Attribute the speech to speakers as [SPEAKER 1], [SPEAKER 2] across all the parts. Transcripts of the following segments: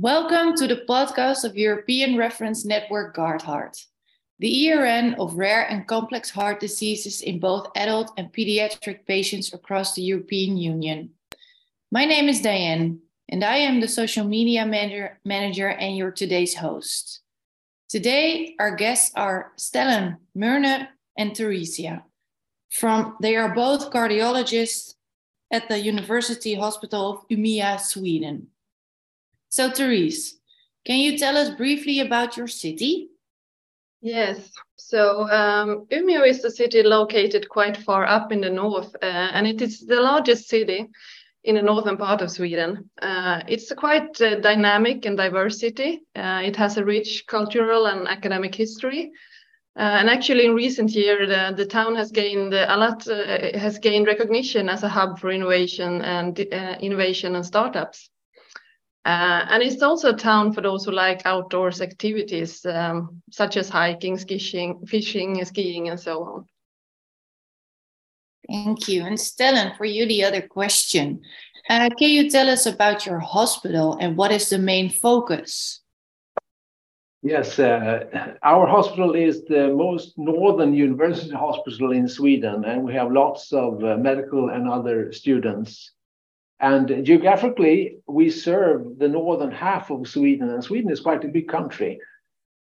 [SPEAKER 1] Welcome to the podcast of European Reference Network GuardHeart, the ERN of rare and complex heart diseases in both adult and pediatric patients across the European Union. My name is Diane, and I am the social media manager, manager and your today's host. Today, our guests are Stellan Mörner and Theresia. From they are both cardiologists at the University Hospital of Umeå, Sweden. So, Therese, can you tell us briefly about your city?
[SPEAKER 2] Yes. So um, Umeå is a city located quite far up in the north, uh, and it is the largest city in the northern part of Sweden. Uh, it's a quite uh, dynamic and diverse city. Uh, it has a rich cultural and academic history. Uh, and actually, in recent years, the, the town has gained a lot, uh, has gained recognition as a hub for innovation and innovation and startups. Uh, and it's also a town for those who like outdoors activities, um, such as hiking, skiing, fishing, skiing, and so on.
[SPEAKER 1] Thank you. And Stellan, for you, the other question. Uh, can you tell us about your hospital and what is the main focus?
[SPEAKER 3] Yes, uh, our hospital is the most northern university hospital in Sweden, and we have lots of uh, medical and other students. And geographically, we serve the northern half of Sweden, and Sweden is quite a big country,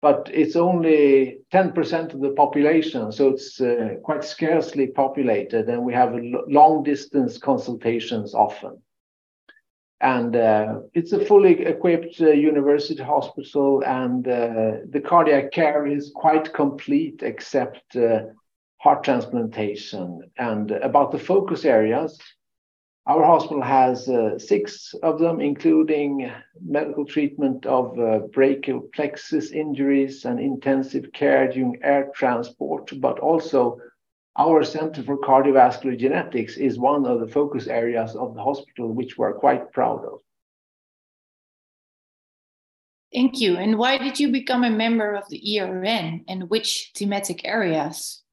[SPEAKER 3] but it's only 10% of the population, so it's uh, quite scarcely populated, and we have long distance consultations often. And uh, it's a fully equipped uh, university hospital, and uh, the cardiac care is quite complete except uh, heart transplantation. And about the focus areas, our hospital has uh, six of them, including medical treatment of uh, brachial plexus injuries and intensive care during air transport, but also our Center for Cardiovascular Genetics is one of the focus areas of the hospital, which we're quite proud of.
[SPEAKER 1] Thank you. And why did you become a member of the ERN and which thematic areas?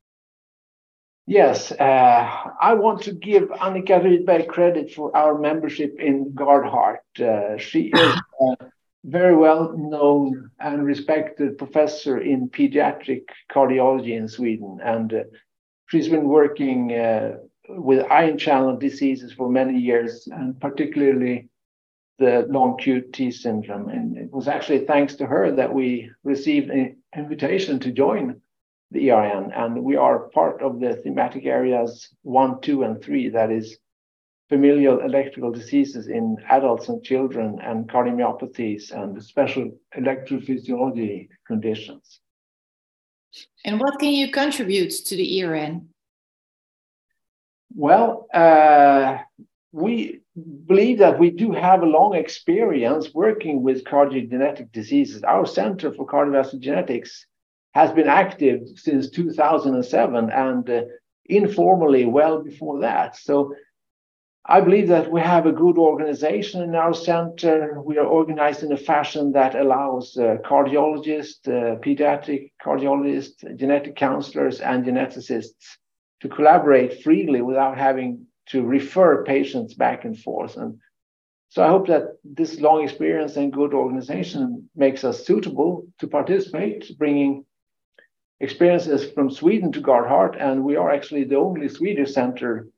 [SPEAKER 3] Yes, uh, I want to give Annika Rydberg credit for our membership in GuardHeart. Uh, she is a very well known and respected professor in pediatric cardiology in Sweden, and uh, she's been working uh, with ion channel diseases for many years, and particularly the long QT syndrome. And it was actually thanks to her that we received an invitation to join the ERN, and we are part of the thematic areas one, two, and three, that is familial electrical diseases in adults and children, and cardiomyopathies and special electrophysiology conditions.
[SPEAKER 1] And what can you contribute to the ERN?
[SPEAKER 3] Well, uh, we believe that we do have a long experience working with cardiogenetic diseases. Our Center for Cardiovascular Genetics has been active since 2007 and uh, informally well before that. So I believe that we have a good organization in our center. We are organized in a fashion that allows uh, cardiologists, uh, pediatric cardiologists, genetic counselors, and geneticists to collaborate freely without having to refer patients back and forth. And so I hope that this long experience and good organization makes us suitable to participate, bringing experiences from Sweden to GuardHeart, and we are actually the only Swedish center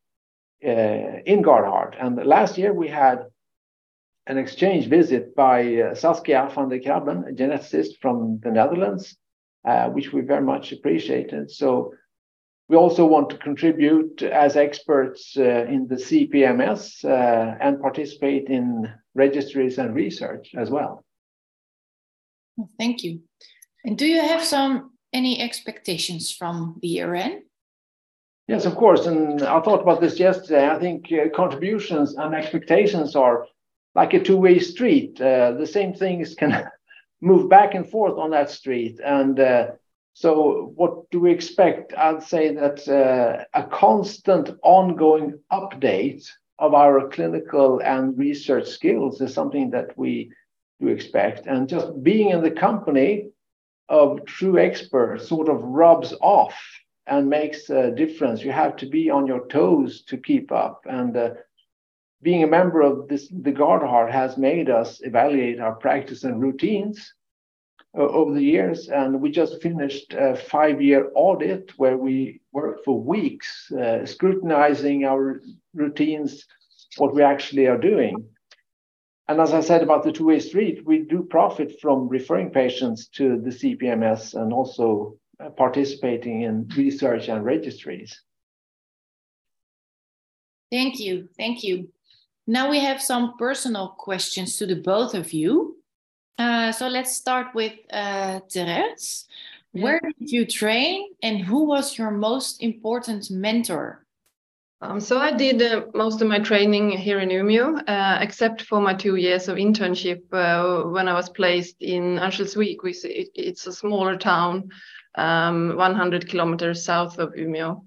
[SPEAKER 3] uh, in GuardHeart. And last year we had an exchange visit by uh, Saskia van der Crabben, a geneticist from the Netherlands, uh, which we very much appreciated. So we also want to contribute as experts uh, in the CPMS uh, and participate in registries and research as well.
[SPEAKER 1] Thank you. And do you have some any expectations from the ERN?
[SPEAKER 3] Yes, of course. And I thought about this yesterday. I think uh, contributions and expectations are like a two way street. Uh, the same things can move back and forth on that street. And uh, so, what do we expect? I'd say that uh, a constant ongoing update of our clinical and research skills is something that we do expect. And just being in the company of true experts sort of rubs off and makes a difference. You have to be on your toes to keep up. And uh, being a member of this, the GuardHeart has made us evaluate our practice and routines uh, over the years. And we just finished a five year audit where we worked for weeks uh, scrutinizing our routines, what we actually are doing. And as I said about the two way street, we do profit from referring patients to the CPMS and also uh, participating in research and registries.
[SPEAKER 1] Thank you. Thank you. Now we have some personal questions to the both of you. Uh, so let's start with uh, Therese. Where did you train and who was your most important mentor?
[SPEAKER 2] Um, so I did uh, most of my training here in Umeå, uh, except for my two years of internship uh, when I was placed in Örnsköldsvik, which it, it's a smaller town, um, 100 kilometers south of Umeå.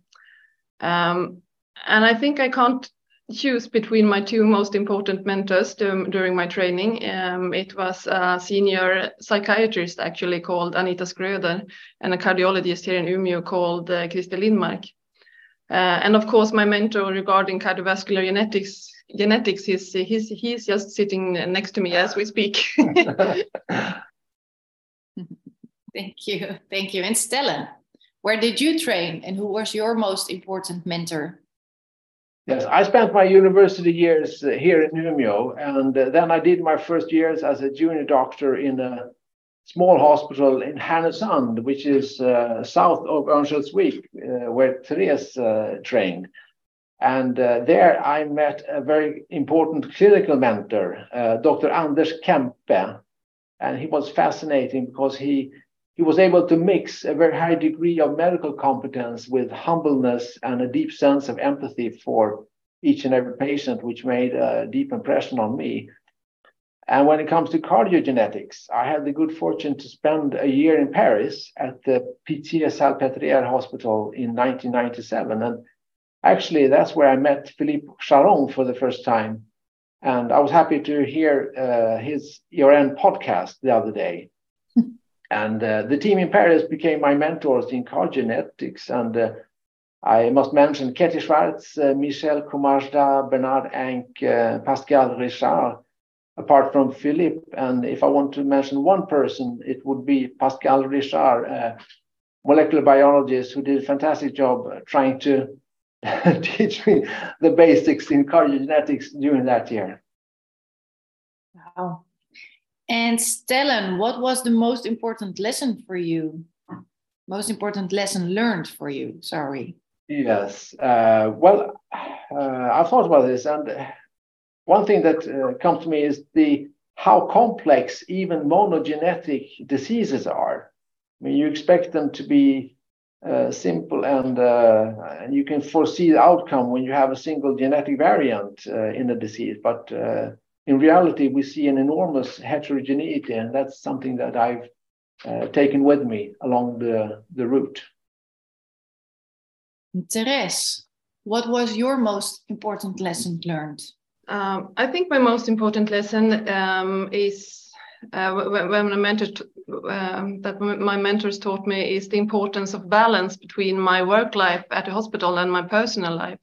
[SPEAKER 2] Um, and I think I can't choose between my two most important mentors during my training. Um, it was a senior psychiatrist actually called Anita Skröder and a cardiologist here in Umeå called uh, Christer Lindmark. Uh, and of course, my mentor regarding cardiovascular genetics, genetics he's, he's, he's just sitting next to me as we speak.
[SPEAKER 1] Thank you. Thank you. And Stellan, where did you train and who was your most important mentor?
[SPEAKER 3] Yes, I spent my university years uh, here in Umeå, and uh, then I did my first years as a junior doctor in a small hospital in Härnösand, which is uh, south of Örnsköldsvik, uh, where Therese uh, trained. And uh, there I met a very important clinical mentor, Dr. Anders Kempe. And he was fascinating because he he was able to mix a very high degree of medical competence with humbleness and a deep sense of empathy for each and every patient, which made a deep impression on me. And when it comes to cardiogenetics, I had the good fortune to spend a year in Paris at the Pitié Salpêtrière Hospital in 1997. And actually, that's where I met Philippe Charron for the first time. And I was happy to hear uh, his ERN podcast the other day. And uh, the team in Paris became my mentors in cardiogenetics. And uh, I must mention Ketty Schwartz, uh, Michel Komajda, Bernard Hainque, uh, Pascal Richard, apart from Philippe. And if I want to mention one person, it would be Pascal Richard, a molecular biologist who did a fantastic job trying to teach me the basics in cardiogenetics during that year.
[SPEAKER 1] Wow. And Stellan, what was the most important lesson for you? Most important lesson learned for you? Sorry.
[SPEAKER 3] Yes. Uh, well, uh, I've thought about this, and one thing that uh, comes to me is the how complex even monogenetic diseases are. I mean, you expect them to be uh, simple and, uh, and you can foresee the outcome when you have a single genetic variant uh, in a disease, but in reality, we see an enormous heterogeneity, and that's something that I've uh, taken with me along the, the route.
[SPEAKER 1] Therese, what was your most important lesson learned?
[SPEAKER 2] Um, I think my most important lesson um, is uh, when, a mentor um, that my mentors taught me is the importance of balance between my work life at the hospital and my personal life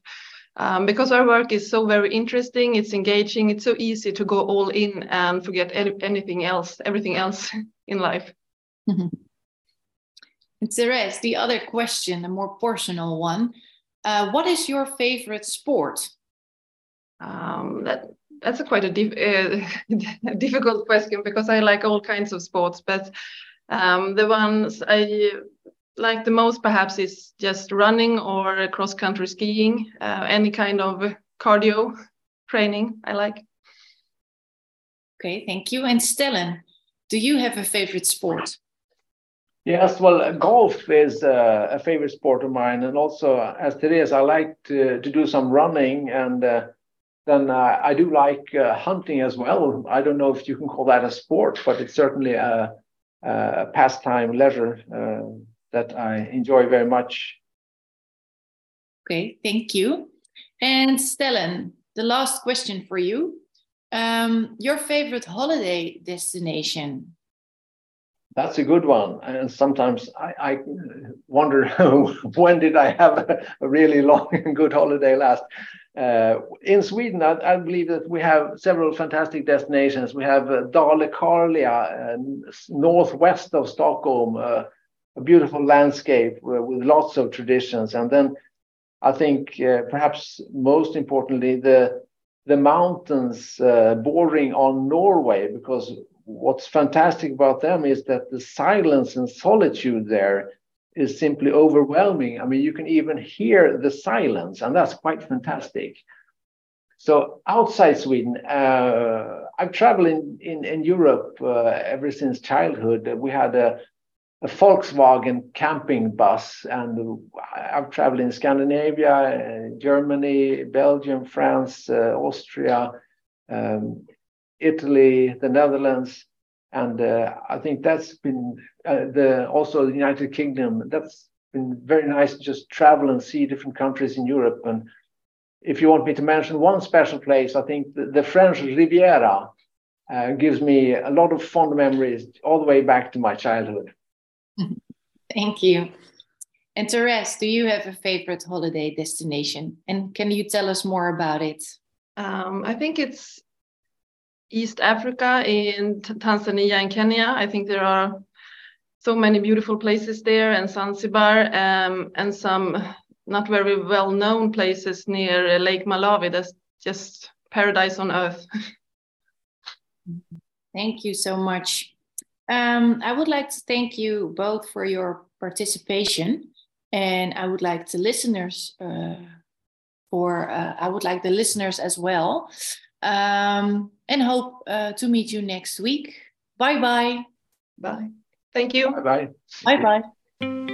[SPEAKER 2] um, because our work is so very interesting, it's engaging, it's so easy to go all in and forget any, anything else, everything else in life.
[SPEAKER 1] Mm-hmm. And Therese, the other question, a more personal one. Uh, what is your favorite sport?
[SPEAKER 2] Um, that that's a quite a dif uh, difficult question because I like all kinds of sports, but um, the ones I like the most perhaps is just running or cross country skiing, uh, any kind of cardio training I like.
[SPEAKER 1] Okay, thank you. And Stellan, do you have a favorite sport?
[SPEAKER 3] Yes, well, golf is uh, a favorite sport of mine, and also as Therese, I like to, to do some running, and uh, then uh, I do like uh, hunting as well. I don't know if you can call that a sport, but it's certainly a, a pastime, leisure uh, that I enjoy very much.
[SPEAKER 1] Okay, thank you. And Stellan, the last question for you. Um, your favorite holiday destination?
[SPEAKER 3] That's a good one. And sometimes I, I wonder when did I have a, really long and good holiday last? Uh, in Sweden, I, I, believe that we have several fantastic destinations. We have uh, Dalekarlia, uh, northwest of Stockholm, uh, a beautiful landscape with lots of traditions. And then I think uh, perhaps most importantly, the the mountains uh, bordering on Norway, because what's fantastic about them is that the silence and solitude there is simply overwhelming. I mean, you can even hear the silence, and that's quite fantastic. So outside Sweden, uh, I've traveled in, in, in Europe uh, ever since childhood. We had a, a, Volkswagen camping bus, and I've traveled in Scandinavia, Germany, Belgium, France, uh, Austria, um, Italy, the Netherlands, and uh, I think that's been uh, the also the United Kingdom. That's been very nice to just travel and see different countries in Europe. And if you want me to mention one special place, I think the, the French Riviera uh, gives me a lot of fond memories all the way back to my childhood.
[SPEAKER 1] Thank you. And Therese, do you have a favorite holiday destination? And can you tell us more about it?
[SPEAKER 2] Um, I think it's East Africa, in Tanzania and Kenya. I think there are so many beautiful places there, and Zanzibar, um, and some not very well known places near Lake Malawi. That's just paradise on earth.
[SPEAKER 1] Thank you so much. Um, I would like to thank you both for your participation, and I would like the listeners uh, for uh, I would like the listeners as well um, and hope uh, to meet you next week. Bye bye.
[SPEAKER 2] Bye. Thank you.
[SPEAKER 3] Bye bye.
[SPEAKER 1] Bye bye.